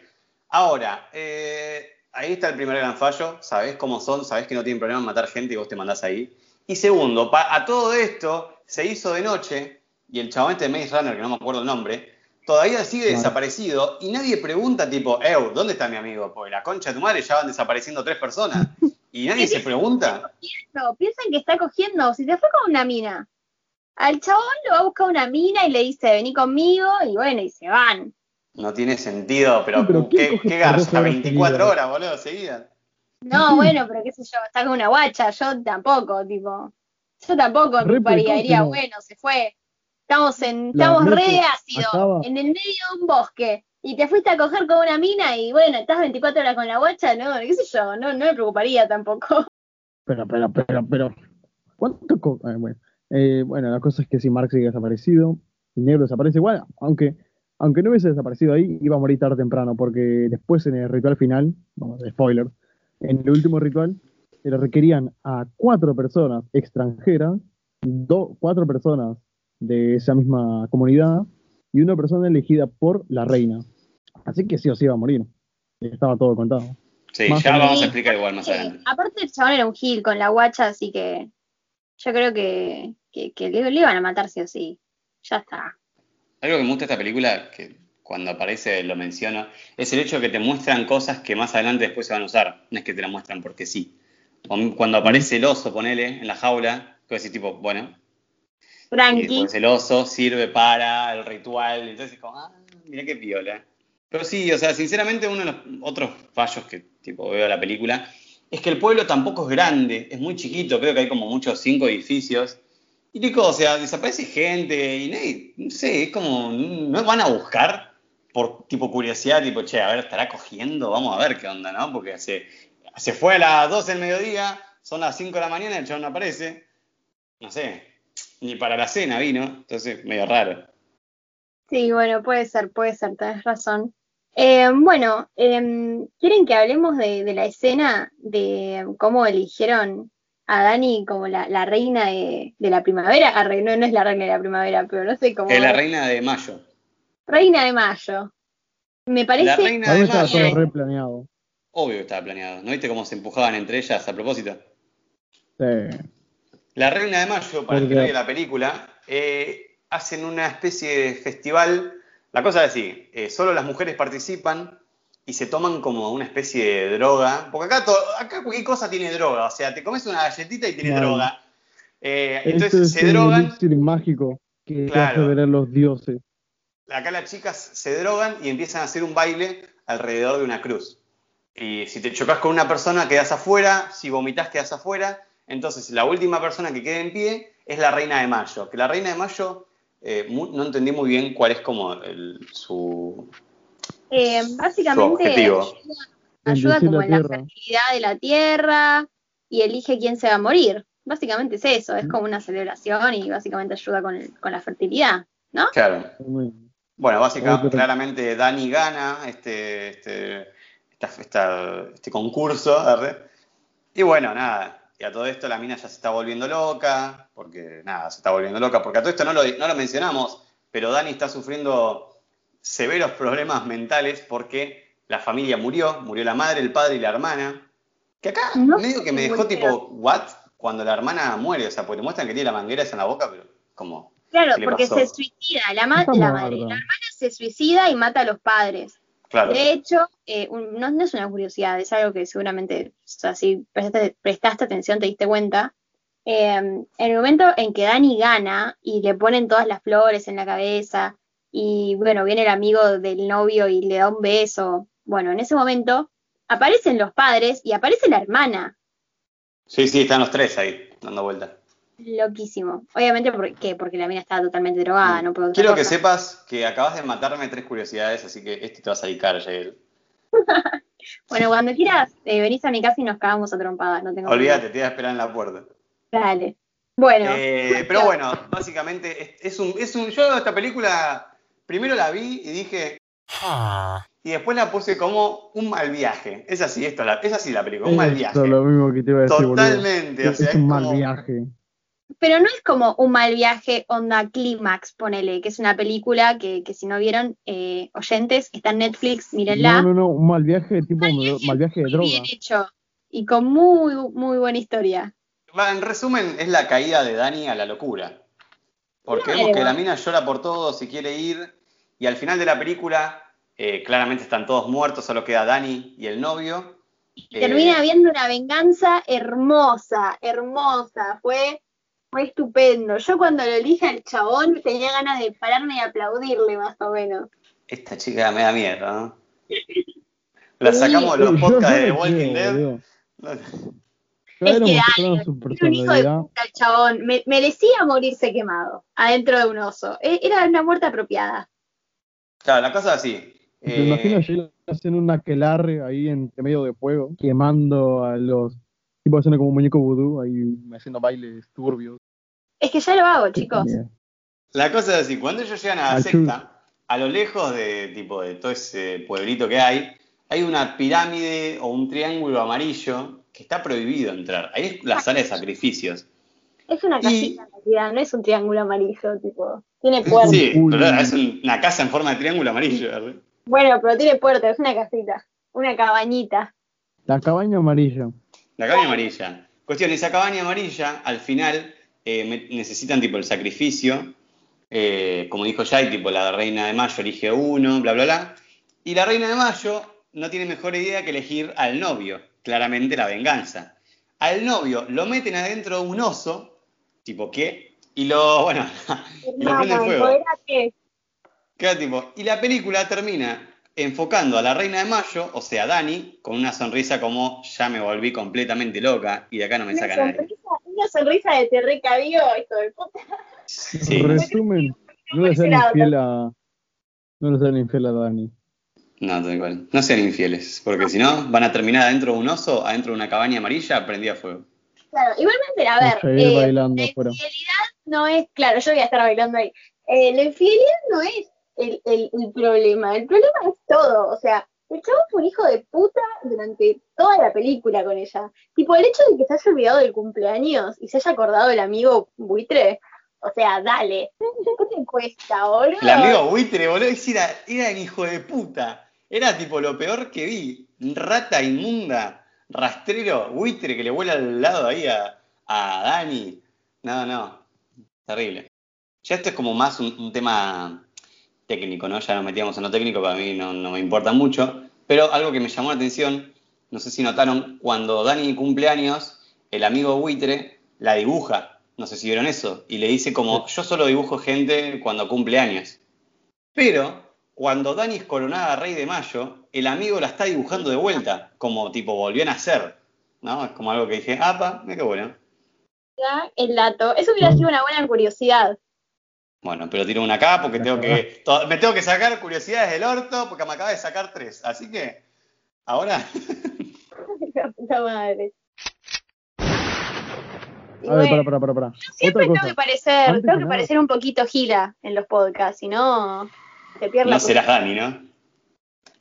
Ahora, eh, ahí está el primer gran fallo, sabés cómo son, sabés que no tienen problema en matar gente y vos te mandás ahí. Y segundo, a todo esto se hizo de noche y el chabón este de Maze Runner, que no me acuerdo el nombre, todavía sigue Claro. desaparecido y nadie pregunta tipo, Ew, ¿dónde está mi amigo? Porque la concha de tu madre ya van desapareciendo tres personas. Y nadie se pregunta. No, piensan que está cogiendo, si se fue con una mina. Al chabón lo va a buscar una mina y le dice, vení conmigo, y bueno, y se van. No tiene sentido, pero, pero ¿quién ¿qué, qué garza? 12 horas 24 seguidas? horas, boludo, seguidas. No, bueno, pero qué sé yo, está con una guacha, yo tampoco, tipo. Yo tampoco diría, precoce, no. bueno, se fue. Estamos en, La estamos re ácido, acaba- en el medio de un bosque, y te fuiste a coger con una mina y bueno, estás 24 horas con la guacha, no, qué sé yo, no, no me preocuparía tampoco. Pero, pero, pero, pero. ¿Cuánto? co- eh, bueno. Eh, bueno, la cosa es que si Mark sigue desaparecido, el negro desaparece igual, aunque, aunque no hubiese desaparecido ahí, iba a morir tarde o temprano, porque después en el ritual final, vamos, spoiler, en el último ritual, le requerían a cuatro personas extranjeras, do- cuatro personas de esa misma comunidad y una persona elegida por la reina. Así que sí o sí iba a morir. Estaba todo contado. Sí, Más ya menos. vamos a explicar igual más Sí, adelante. aparte el chabón era un gil con la guacha, así que yo creo que, que, que le, le iban a matar sí o sí. Ya está. Algo que me gusta de esta película, que cuando aparece lo menciono, es el hecho de que te muestran cosas que más adelante después se van a usar. No es que te la muestran porque sí. Cuando aparece el oso, ponele, en la jaula, que decís tipo, bueno, y Tranqui. después el oso sirve para el ritual, entonces es como, ah, mira qué piola. Pero sí, o sea, sinceramente uno de los otros fallos que tipo veo de la película es que el pueblo tampoco es grande, es muy chiquito, creo que hay como muchos cinco edificios. Y pico, o sea, desaparece gente y no sé, es como, no van a buscar por tipo curiosidad, tipo, che, a ver, estará cogiendo, vamos a ver qué onda, ¿no? Porque se, se fue a las 12 del mediodía, son las 5 de la mañana, el chabón no aparece, no sé, ni para la cena vino, entonces medio raro. Sí, bueno, puede ser, puede ser, tenés razón. Eh, bueno, em, ¿quieren que hablemos de, de la escena de cómo eligieron a Dani como la, la reina de, de la primavera? Arre, no, no es la reina de la primavera, pero no sé cómo. Es la reina de mayo. Reina de mayo. Me La parece. reina Para mí de estaba todo mayo. re planeado. Obvio que estaba planeado. ¿No viste cómo se empujaban entre ellas a propósito? Sí. La Reina de Mayo, para el que vio la película, eh, hacen una especie de festival. La cosa es así, eh, solo las mujeres participan y se toman como una especie de droga. Porque acá, to- acá cualquier cosa tiene droga, o sea, te comes una galletita y tiene Claro. droga. Eh, Este entonces es se el drogan, mágico que Claro. hace ver a los dioses. acá las chicas se drogan y empiezan a hacer un baile alrededor de una cruz. Y si te chocas con una persona, quedas afuera, si vomitas, quedas afuera. Entonces, la última persona que quede en pie es la Reina de Mayo. Que la Reina de Mayo, eh, no entendí muy bien cuál es como el- su, Eh, básicamente ayuda como la en la fertilidad de la tierra y elige quién se va a morir. Básicamente es eso, es como una celebración y básicamente ayuda con, el- con la fertilidad, ¿no? Claro. Bueno, básicamente, claramente Dani gana este, este, esta- esta- este concurso. arre. Y bueno, nada. Y a todo esto la mina ya se está volviendo loca, porque nada, se está volviendo loca, porque a todo esto no lo, no lo mencionamos, pero Dani está sufriendo severos problemas mentales porque la familia murió, murió la madre, el padre y la hermana. Que acá No medio que me dejó tipo, ¿what? Cuando la hermana muere, o sea, porque te muestran que tiene la manguera esa en la boca, pero como... Claro, ¿Qué le porque pasó? se suicida, la, ma- la madre, la hermana se suicida y mata a los padres. Claro. De hecho, eh, un- no, no es una curiosidad, es algo que seguramente, o sea, si prestaste, prestaste atención te diste cuenta. Eh, en el momento en que Dani gana y le ponen todas las flores en la cabeza y bueno, viene el amigo del novio y le da un beso, bueno, en ese momento aparecen los padres y aparece la hermana, Sí, sí, están los tres ahí, dando vuelta. loquísimo. Obviamente porque, porque la mina estaba totalmente drogada, no puedo Quiero que sepas que acabas de matarme tres curiosidades, así que este te va a salir caro, Yael. Bueno, cuando quieras, eh, venís a mi casa y nos cagamos a trompadas, no tengo Olvídate, te voy a esperar en la puerta. problema. Dale. Bueno, Eh, pero bueno, básicamente es, es un, es un. Yo esta película primero la vi y dije. Y después la puse como un mal viaje. Es así, esto, la, es así la película, un mal viaje. Eso es lo mismo que te iba a decir. Totalmente, o Es, sea, es es un mal como- viaje. pero no es como un mal viaje onda Clímax, ponele, que es una película que, que si no vieron, eh, oyentes, está en Netflix, mírenla. No, no, no, un mal viaje tipo Mal mal viaje, de muy droga. bien hecho y con muy, muy buena historia. Va, En resumen, es la caída de Dani a la locura. Porque Claro. vemos que la mina llora por todo, si quiere ir, y al final de la película eh, claramente están todos muertos, solo queda Dani y el novio. Eh, Termina habiendo una venganza hermosa, hermosa. Fue, fue estupendo. Yo cuando lo elige al chabón tenía ganas de pararme y aplaudirle más o menos. Esta chica me da miedo, ¿no? La sacamos de los podcasts de The Walking Dead. Es que Dani, un hijo de puta el chabón. Me- merecía morirse quemado adentro de un oso. E- Era una muerte apropiada. Claro, la cosa es así. Me Eh, imagino a Sheila haciendo un aquelarre ahí entre medio de fuego, quemando a los tipos haciendo como un muñeco vudú, ahí haciendo bailes turbios. Es que ya lo hago, chicos. La cosa es así, cuando ellos llegan a la secta, a lo lejos de tipo de todo ese pueblito que hay, hay una pirámide o un triángulo amarillo que está prohibido entrar. Ahí es la sala de sacrificios. Es una Y- casita en realidad, no es un triángulo amarillo, tipo. Tiene puerta. Sí, pero es una casa en forma de triángulo amarillo. ¿verdad? Bueno, pero tiene puerta, es una casita. Una cabañita. La cabaña amarilla. La cabaña amarilla. Cuestión, esa cabaña amarilla, al final, eh, necesitan tipo el sacrificio. eh, como dijo Jai, tipo la reina de mayo elige uno, bla, bla, bla. Y la reina de mayo no tiene mejor idea que elegir al novio. Claramente la venganza. Al novio lo meten adentro de un oso, tipo, ¿qué? Y lo, bueno, y lo Hermano, fuego. Queda tipo, y la película termina enfocando a la reina de mayo, o sea, Dani, con una sonrisa como ya me volví completamente loca y de acá no me Una saca nadie. una sonrisa de te recabió, hijo de puta. Sí. Resumen, no le sean infiel a. No le sean infiel a Dani. No, tal cual. No sean infieles, porque si no, van a terminar adentro de un oso, adentro de una cabaña amarilla, prendida a fuego. Claro, igualmente, a ver, eh, bailando la infidelidad no es, claro, yo voy a estar bailando ahí. Eh, la infidelidad no es el, el, el problema, el problema es todo, o sea, el chavo fue un hijo de puta durante toda la película con ella. Tipo, el hecho de que se haya olvidado del cumpleaños y se haya acordado el amigo buitre, o sea, dale, ¿qué te cuesta, boludo? El amigo buitre, boludo, era, era un hijo de puta. Era tipo lo peor que vi. Rata inmunda, rastrero, buitre que le vuela al lado ahí a, a Dani. No, no. Terrible. Ya esto es como más un, un tema técnico, ¿no? Ya nos metíamos en lo técnico, para mí no, no me importa mucho. Pero algo que me llamó la atención, no sé si notaron, cuando Dani cumple años, el amigo buitre la dibuja. No sé si vieron eso. Y le dice como, yo solo dibujo gente cuando cumple años. Pero cuando Dani es coronada Rey de Mayo, el amigo la está dibujando de vuelta, como tipo volvió a nacer. ¿No? Es como algo que dije, apa, mira qué bueno. Ya, El dato, eso hubiera sido una buena curiosidad. Bueno, pero tiro una acá porque tengo que, to- me tengo que sacar curiosidades del orto porque me acaba de sacar tres. Así que, ahora, La puta madre. A ver, bueno, para, para, para, para. Siempre Otra tengo que parecer, Antes tengo que nada- parecer un poquito gira en los podcasts, si no se pierde la no serás Dani, ¿no?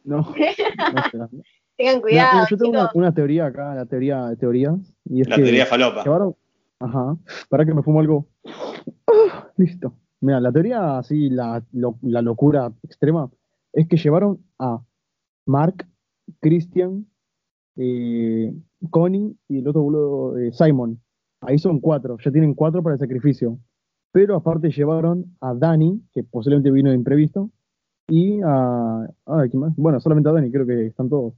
No, no. Tengan Mira, cuidado, yo tengo una, teoría acá, la teoría de teorías. Y es La que teoría falopa. llevaron. Ajá. Para que me fumo algo. Ah, listo. Mira, la teoría así, la, lo- la locura extrema, es que llevaron a Mark, Christian, eh, Connie y el otro boludo, eh, Simon. Ahí son cuatro, ya tienen cuatro para el sacrificio. Pero aparte llevaron a Dani, que posiblemente vino de imprevisto, y a. ah, ¿quién más? Bueno, solamente a Dani, creo que están todos.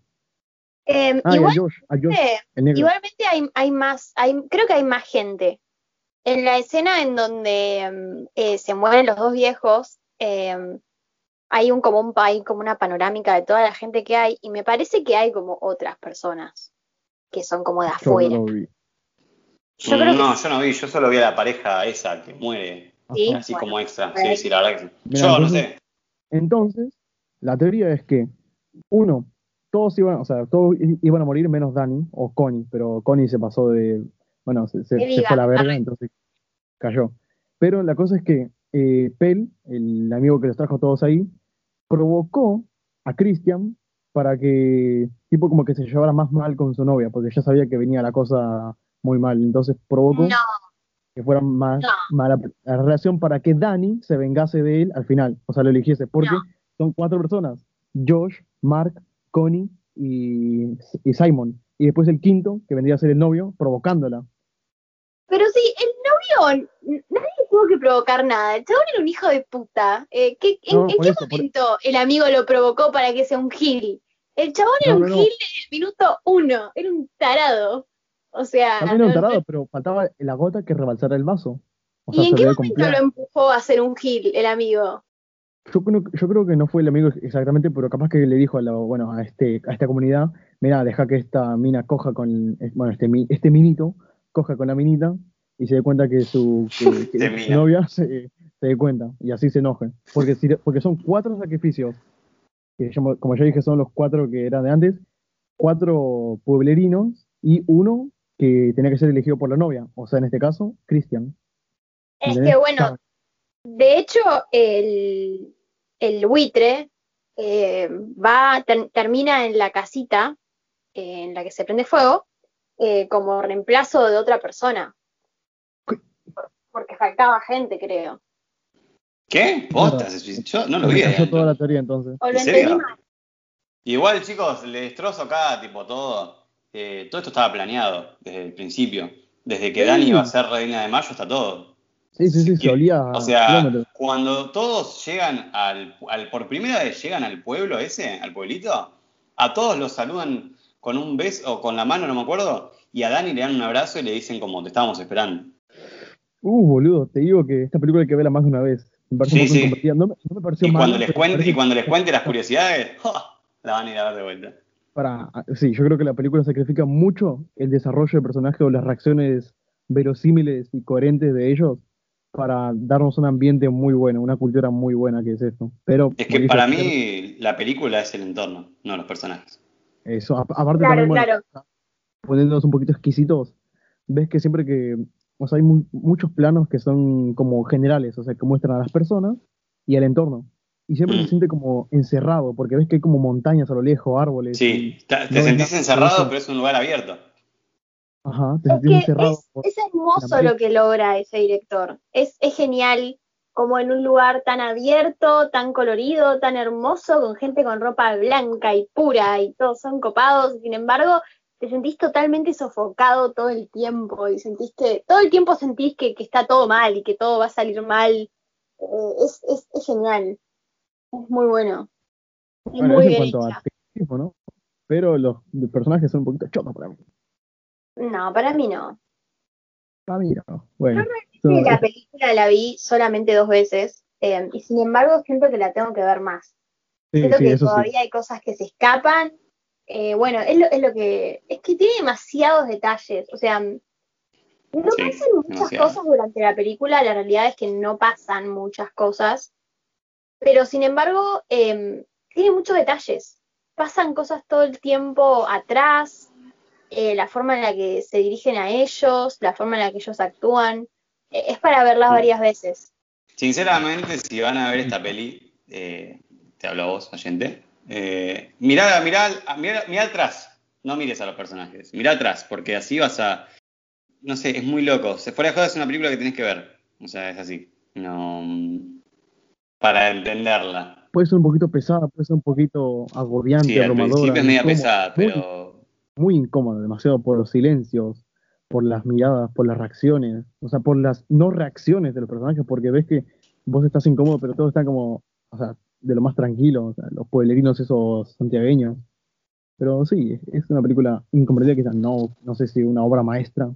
Eh, Ah, y a Josh, a Josh, el negro. igualmente hay, hay más, hay, creo que hay más gente. En la escena en donde mm, eh, se mueren los dos viejos, eh, hay un como un país, como una panorámica de toda la gente que hay, y me parece que hay como otras personas que son como de Yo afuera. lo vi. Yo creo que no, yo no vi, yo solo vi a la pareja esa que muere, sí, así bueno. como extra. Sí, sí, la verdad que sí. Mira, Yo no sé. Entonces, la teoría es que, uno, todos iban, o sea, todos iban a morir menos Dani o Connie, pero Connie se pasó de, bueno, se, fue a la verga, entonces cayó. Pero la cosa es que eh, Pel, el amigo que los trajo todos ahí, provocó a Christian para que, tipo como que se llevara más mal con su novia, porque ya sabía que venía la cosa muy mal, entonces provocó No, que fuera más No. mala la relación para que Dani se vengase de él al final, o sea, lo eligiese, porque No. son cuatro personas, Josh, Mark, Connie y, y Simon, y después el quinto, que vendría a ser el novio, provocándola. Pero sí, el novio, nadie tuvo que provocar nada. El chabón era un hijo de puta. Eh, ¿qué- ¿En, No, en qué eso, por- momento el amigo lo provocó para que sea un gil? El chabón era un gil desde el minuto uno. Era un tarado. O sea. También era un tarado, pero faltaba la gota que rebalsara el vaso. O ¿Y sea, en se qué momento lo empujó a ser un gil, el amigo? Yo creo, yo creo que no fue el amigo exactamente, pero capaz que le dijo a la, bueno, a este, a esta comunidad, mira, deja que esta mina coja con, eh, bueno, este, este minito, coja con la minita, y se dé cuenta que su, que- que su mina. novia se, se dé cuenta, y así se enoje. Porque, si, porque son cuatro sacrificios, que yo- como ya dije, son los cuatro que eran de antes, cuatro pueblerinos y uno que tenía que ser elegido por la novia, o sea, en este caso, Christian. Es que bueno, de hecho, el, el buitre eh, va, ter- termina en la casita eh, en la que se prende fuego eh, como reemplazo de otra persona. Porque faltaba gente, creo. ¿Qué? ¿Posta? se suicidó? Yo no lo vi. adentro. toda la teoría entonces. O lo ¿En serio? Igual, chicos, le destrozo acá, tipo, todo. Eh, todo esto estaba planeado desde el principio. Desde que Sí. Dani iba a ser reina de mayo está todo. Sí, sí, sí, se olía O sea, kilómetros. cuando todos llegan al, al- por primera vez llegan al pueblo ese, al pueblito, a todos los saludan con un beso o con la mano, no me acuerdo, y a Dani le dan un abrazo y le dicen como te estábamos esperando. Uh, boludo, te digo que esta película hay que verla más de una vez. Me Sí, sí. No me, no me pareció Y cuando les cuente, y cuando les cuente las curiosidades, ¡ja! la van a ir a ver de vuelta. Para, sí, yo creo que la película sacrifica mucho el desarrollo de personaje o las reacciones verosímiles y coherentes de ellos para darnos un ambiente muy bueno, una cultura muy buena que es esto. Pero Es que para mí la película es el entorno, no los personajes. eso, aparte Claro, también, bueno, claro. poniéndonos un poquito exquisitos, ves que siempre que, o sea, hay mu- muchos planos que son como generales, o sea, que muestran a las personas y al entorno. Y siempre Mm. se siente como encerrado, porque ves que hay como montañas a lo lejos, árboles. Sí, te no sentís encerrado, pero es un lugar abierto. Ajá, te Es sentís encerrado. es, por- es hermoso lo que logra ese director. Es, es genial como en un lugar tan abierto, tan colorido, tan hermoso, con gente con ropa blanca y pura y todos son copados. Sin embargo, te sentís totalmente sofocado todo el tiempo y sentís que, todo el tiempo sentís que, que está todo mal y que todo va a salir mal. Eh, es, es, es genial. Es muy bueno. Bueno, muy eso en bien cuanto hecha. a tecnicismo, ¿no? Pero los personajes son un poquito chotos para mí. No, para mí no. Ah, mira. Bueno. Sí, son- la película la vi solamente dos veces eh, y sin embargo siento que la tengo que ver más. sí, siento sí, que eso sí. todavía hay cosas que se escapan. Eh, bueno, es lo, es lo que. Es que tiene demasiados detalles. O sea, no Sí, pasan muchas demasiado. cosas durante la película. La realidad es que no pasan muchas cosas. Pero sin embargo, eh, tiene muchos detalles. Pasan cosas todo el tiempo atrás. eh, la forma en la que se dirigen a ellos, la forma en la que ellos actúan. Eh, es para verlas Mm. varias veces. Sinceramente, si van a ver esta peli, eh, te hablo a vos, oyente, eh, mirá, mirá, mirá, mirá atrás, no mires a los personajes, mirá atrás, porque así vas a... No sé, es muy loco. Se fuera de joda es una película que tenés que ver. O sea, es así. No... Para entenderla. Puede ser un poquito pesada, puede ser un poquito agobiante, Sí, al principio es media incómoda, pesada, muy- pero... muy incómodo, demasiado por los silencios, por las miradas, por las reacciones, o sea, por las no reacciones de los personajes, porque ves que vos estás incómodo, pero todos están como, o sea, de lo más tranquilo, o sea, los pueblerinos esos santiagueños. Pero sí, es una película incomprendida, quizás no, no sé si una obra maestra,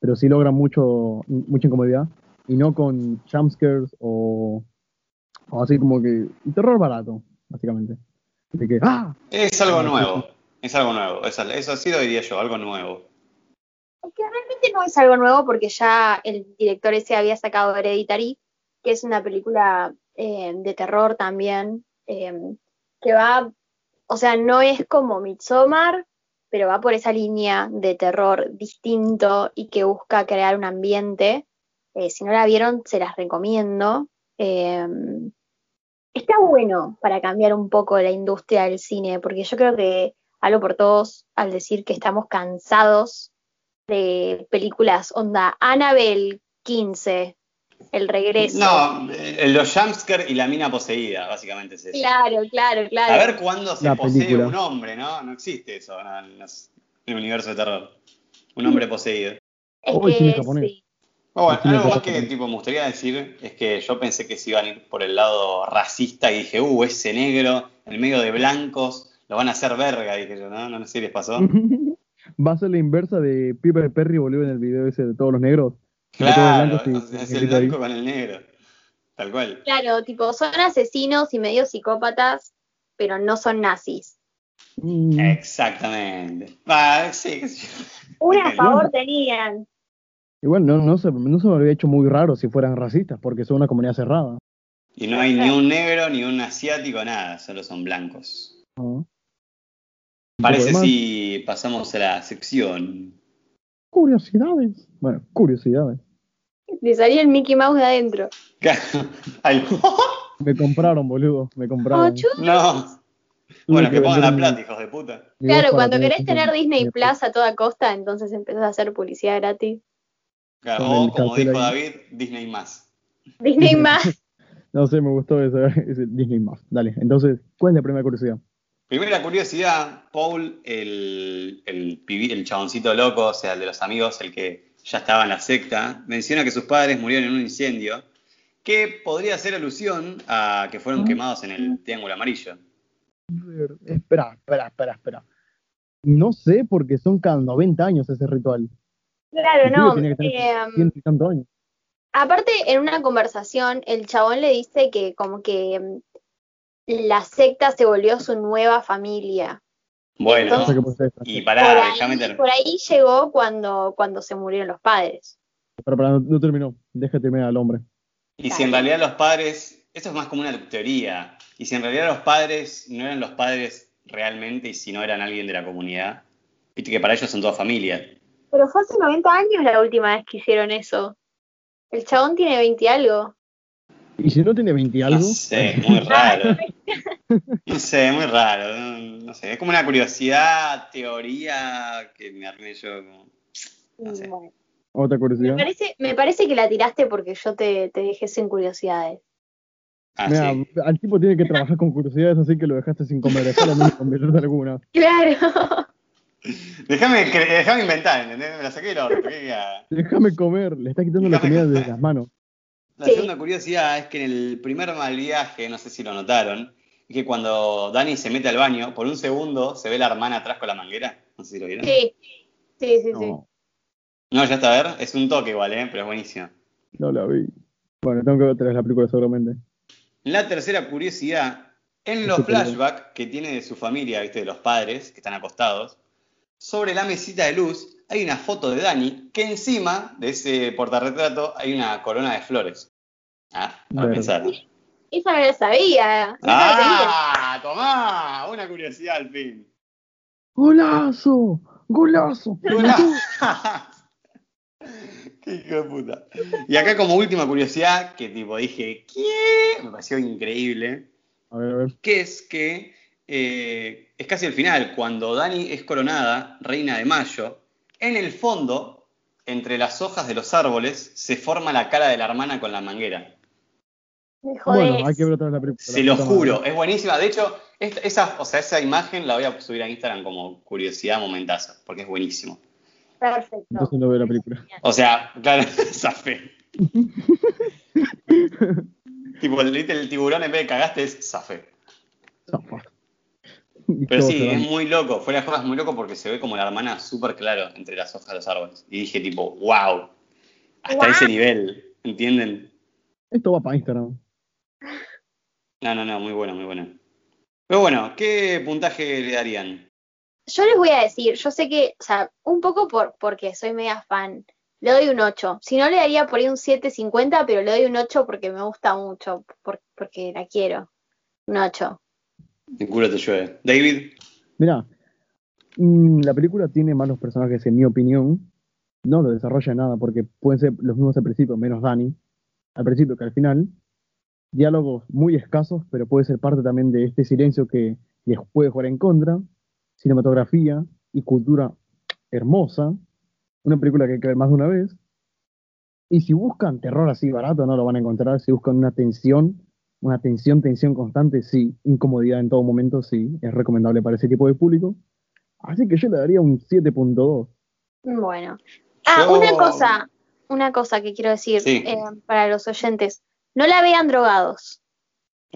pero sí logra mucho, mucha incomodidad, y no con jumpscares o, o así como que, terror barato, básicamente. Que, ¡ah! Es algo nuevo. Es algo nuevo. Eso, eso sí lo diría yo, algo nuevo. Es que realmente no es algo nuevo porque ya el director ese había sacado Hereditary, que es una película eh, de terror también, eh, que va, o sea, no es como Midsommar, pero va por esa línea de terror distinto y que busca crear un ambiente. Eh, si no la vieron, se las recomiendo. Eh, está bueno para cambiar un poco la industria del cine, porque yo creo que hablo por todos al decir que estamos cansados de películas onda Annabelle 15, El Regreso. No, eh, los jumpscare y la mina poseída, básicamente es eso. Claro, claro, claro. A ver cuándo se La posee película. un hombre, ¿no? No existe eso en, el universo de terror. Un hombre poseído. es que cine japonés. sí. Bueno, algo más que tipo, me gustaría decir es que yo pensé que se iban a ir por el lado racista y dije, uh, ese negro en medio de blancos, lo van a hacer verga. Dije yo, no, no sé si les pasó. Va a ser la inversa de Piper Perry volvió en el video ese de todos los negros. de todos los Claro, es el blanco con el negro. Tal cual. Claro, tipo, son asesinos y medio psicópatas, pero no son nazis. Mm, Exactamente. Ah, sí. Una a Bueno. favor tenían. Igual no, no, se, no se me habría hecho muy raro si fueran racistas, porque son una comunidad cerrada. Y no hay ni un negro, ni un asiático, nada, solo son blancos. ¿no? Parece Además, si pasamos a la sección. Curiosidades. Bueno, curiosidades. Le salía el Mickey Mouse de adentro. Me compraron, boludo. Me compraron. Oh, no. Bueno, que pongan la plata, hijos de puta. Claro, cuando querés tener Disney Plus a toda costa, entonces empezás a hacer publicidad gratis. El como dijo ahí. David, Disney más. Disney más. No sé, me gustó ese, ese Disney más. Dale, entonces, ¿cuál es la primera curiosidad? Primera curiosidad, Paul, el, el, el chaboncito loco, o sea, el de los amigos, el que ya estaba en la secta, menciona que sus padres murieron en un incendio, que podría hacer alusión a que fueron Ah. quemados en el Triángulo Amarillo. Espera, espera, espera, espera. No sé porque son cada 90 años ese ritual. Claro, no. tenía que tener eh, tantos años. aparte, en una conversación, el chabón le dice que como que mm, la secta se volvió su nueva familia. Bueno, No sé qué puede ser esta y pará, por, ahí, por ahí llegó cuando, cuando se murieron los padres. Pero, pero no, no terminó. Deja terminar al hombre. Y si en realidad los padres, esto es más como una teoría, y si en realidad los padres no eran los padres realmente y si no eran alguien de la comunidad, viste que para ellos son toda familia. Pero fue hace 90 años la última vez que hicieron eso. El chabón tiene 20 y algo. Y si no tiene 20 y algo. No sé, muy raro. No sé, muy raro. No, no sé, es como una curiosidad, teoría que me armé yo. Como... No sé. Bueno, Otra me, curiosidad. parece, me parece que la tiraste porque yo te, te dejé sin curiosidades. Ah, Mira, sí. al tipo tiene que trabajar con curiosidades, así que lo dejaste sin comer. Déjalo conversarte alguna. Claro. Déjame, inventar, ¿entendés? Me la saqué del orto. Déjame comer. Le está quitando la comida comer. de las manos. La Sí. segunda curiosidad es que en el primer mal viaje, no sé si lo notaron, es que cuando Dani se mete al baño, por un segundo se ve la hermana atrás con la manguera. No sé si lo vieron. Sí, sí, sí, sí. No, No, ya está a ver. Es un toque igual, ¿eh? Pero es buenísimo. no la vi. Bueno, tengo que ver otra vez la película seguramente. La tercera curiosidad, en los flashbacks que tiene de su familia, ¿viste? De los padres que están acostados, sobre la mesita de luz hay una foto de Dani que encima de ese portarretrato hay una corona de flores. Ah, para pensar. Esa no la sabía. no la. ¡Ah! ¡Tomá! Una curiosidad al fin. ¡Golazo! ¡Golazo! ¡Qué hijo de puta! Y acá como última curiosidad, que tipo dije, ¿qué? Me pareció increíble. A ver, a ver. que es que eh, es casi el final, cuando Dani es coronada, reina de mayo, en el fondo, entre las hojas de los árboles, se forma la cara de la hermana con la manguera. Bueno, hay que ver otra vez la película. Se lo juro, es buenísima. De hecho, esta- esa, o sea, esa imagen la voy a subir a Instagram como curiosidad momentazo, porque es buenísimo. Perfecto. Entonces no veo la película. O sea, claro, zafé. tipo, el, el tiburón en vez de cagaste es zafé. Zafa. Pero sí, es muy loco. Fuera de jodas, muy loco porque se ve como la hermana súper claro entre las hojas de los árboles. Y dije, tipo, wow. Hasta ese nivel. ¿Entienden? Esto va para Instagram. No, no, no, muy bueno, muy bueno. Pero bueno, ¿qué puntaje le darían? Yo les voy a decir, yo sé que, o sea, un poco por porque soy mega fan, le doy un 8. Si no, le daría por ahí un 7.50, pero le doy un 8 porque me gusta mucho, por- porque la quiero. Un 8. Culo te. David, Mira, mm, la película tiene malos personajes, en mi opinión. No lo desarrolla nada porque pueden ser los mismos al principio, menos Dani. Al principio que al final. Diálogos muy escasos, pero puede ser parte también de este silencio que les puede jugar en contra. Cinematografía y cultura hermosa. Una película que hay más de una vez. Y si buscan terror así barato, no lo van a encontrar. Si buscan una tensión, una tensión, tensión constante, sí. Incomodidad en todo momento, sí. Es recomendable para ese tipo de público. Así que yo le daría un 7.2. Bueno. Ah, Yo- una cosa. una cosa que quiero decir Sí. eh, para los oyentes. No la vean drogados.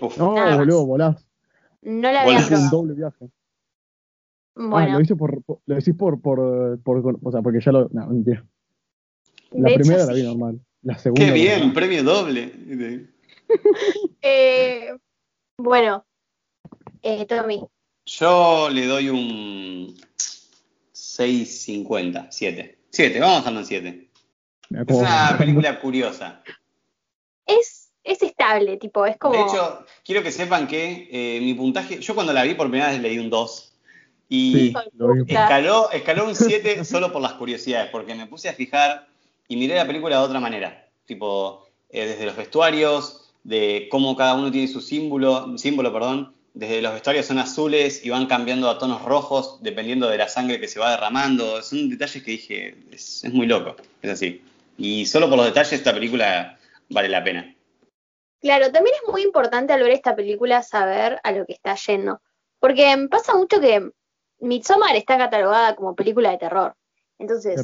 Uf, No, boludo, volás. No la vean Es un drogados. doble viaje. Ah, Bueno, lo hice por, por- lo decís por, por, por, o sea, porque ya lo, no, mentira. La de hecho, primera la sí. vi normal. La segunda. qué bien, premio doble. Eh, bueno, eh, Tommy, Yo le doy un 6.50, 7. 7, vamos dejando en 7. Mirá Es una película curiosa. es, es estable, tipo, es como... De hecho, quiero que sepan que eh, mi puntaje, yo cuando la vi por primera vez le di un 2. Y Sí, escaló, escaló un 7 solo por las curiosidades, porque me puse a fijar y miré la película de otra manera. Tipo, eh, desde los vestuarios, de cómo cada uno tiene su símbolo, símbolo, perdón. Desde los vestuarios son azules y van cambiando a tonos rojos dependiendo de la sangre que se va derramando. Son detalles que dije, es, es muy loco, es así. Y solo por los detalles esta película vale la pena. Claro, también es muy importante al ver esta película saber a lo que está yendo. Porque pasa mucho que Midsommar está catalogada como película de terror. Entonces,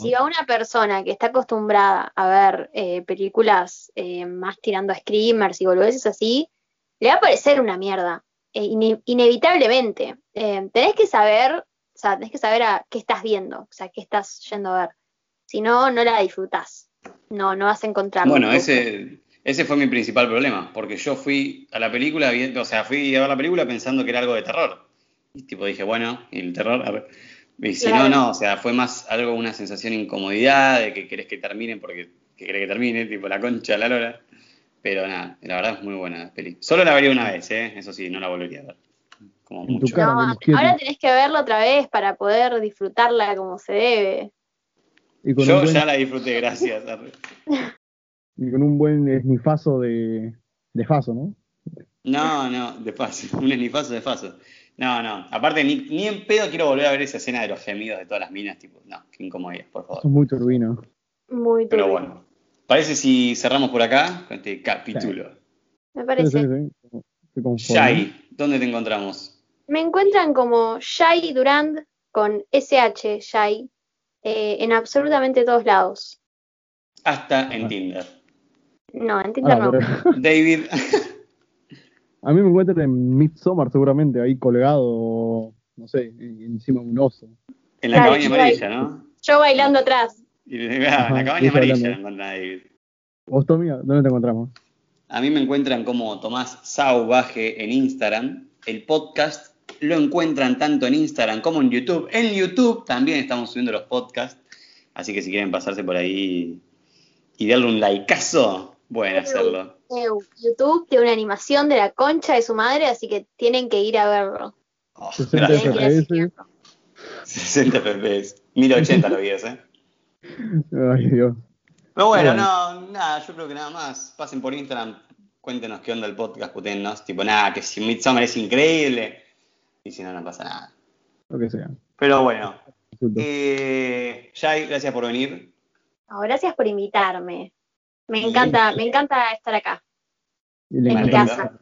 si a una persona que está acostumbrada a ver eh, películas eh, más tirando a screamers y boludeces así, le va a parecer una mierda. Eh, ine- inevitablemente. Eh, tenés que saber, o sea, tenés que saber a qué estás viendo, o sea, qué estás yendo a ver. Si no, no la disfrutás. No, no vas a encontrar. Bueno, ese, ese fue mi principal problema, porque yo fui a la película, viendo- o sea, fui a ver la película pensando que era algo de terror. Y tipo dije, bueno, ¿y el terror? A ver. Y si Claro. no, no, o sea, fue más algo, una sensación de incomodidad, de que querés que termine porque que querés que termine, tipo la concha de la lora. Pero nada, la verdad es muy buena la peli. Solo la vería una vez, ¿eh? Eso sí, no la volvería a ver. Como mucho. cara, No, ahora tenés que verla otra vez para poder disfrutarla como se debe. Y con, Yo buen, ya la disfruté, gracias. y con un buen esnifazo de, de faso, ¿no? No, no, de paso, un esnifazo de paso. No, no, aparte ni, ni en pedo quiero volver a ver esa escena de los gemidos de todas las minas, tipo, no, qué incomodidad, por favor. Sos muy turbino. Muy Pero turbio, bueno, parece si cerramos por acá con este capítulo. Me parece. sí. Shai, ¿dónde te encontramos? Me encuentran como Shai Durand con SH, Shai, eh, en absolutamente todos lados. Hasta en Tinder. No, en Tinder Ah, no. pero- David, a mí me encuentran en Midsommar seguramente, ahí colgado, no sé, en- encima de un oso. en la Claro, cabaña amarilla, ¿no? Yo bailando atrás. Y, ah, en la cabaña amarilla hablando. la encuentra David. ¿Vos, Tommy, dónde te encontramos? A mí me encuentran como Tomás Sauvaje en Instagram. El podcast lo encuentran tanto en Instagram como en YouTube. En YouTube también estamos subiendo los podcasts. Así que si quieren pasarse por ahí y darle un likeazo, pueden hacerlo. Eh, YouTube tiene una animación de la concha de su madre, así que tienen que ir a verlo. Oh, 60 gracias. Tienen que ir a FPS. chequearlo. 60 FPS. 1080 los videos, ¿eh? Ay, Dios. Pero bueno, no, nada, yo creo que nada más. Pasen por Instagram, cuéntenos qué onda el podcast, putennos. Tipo, nada, que si Midsommar es increíble. Y si no, no pasa nada. Lo que sea. Pero bueno, eh, Jai, gracias por venir. No, gracias por invitarme. Me encanta, me encanta estar acá, en mi casa.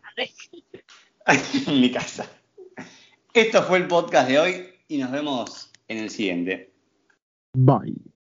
en mi casa. Esto fue el podcast de hoy y nos vemos en el siguiente. Bye.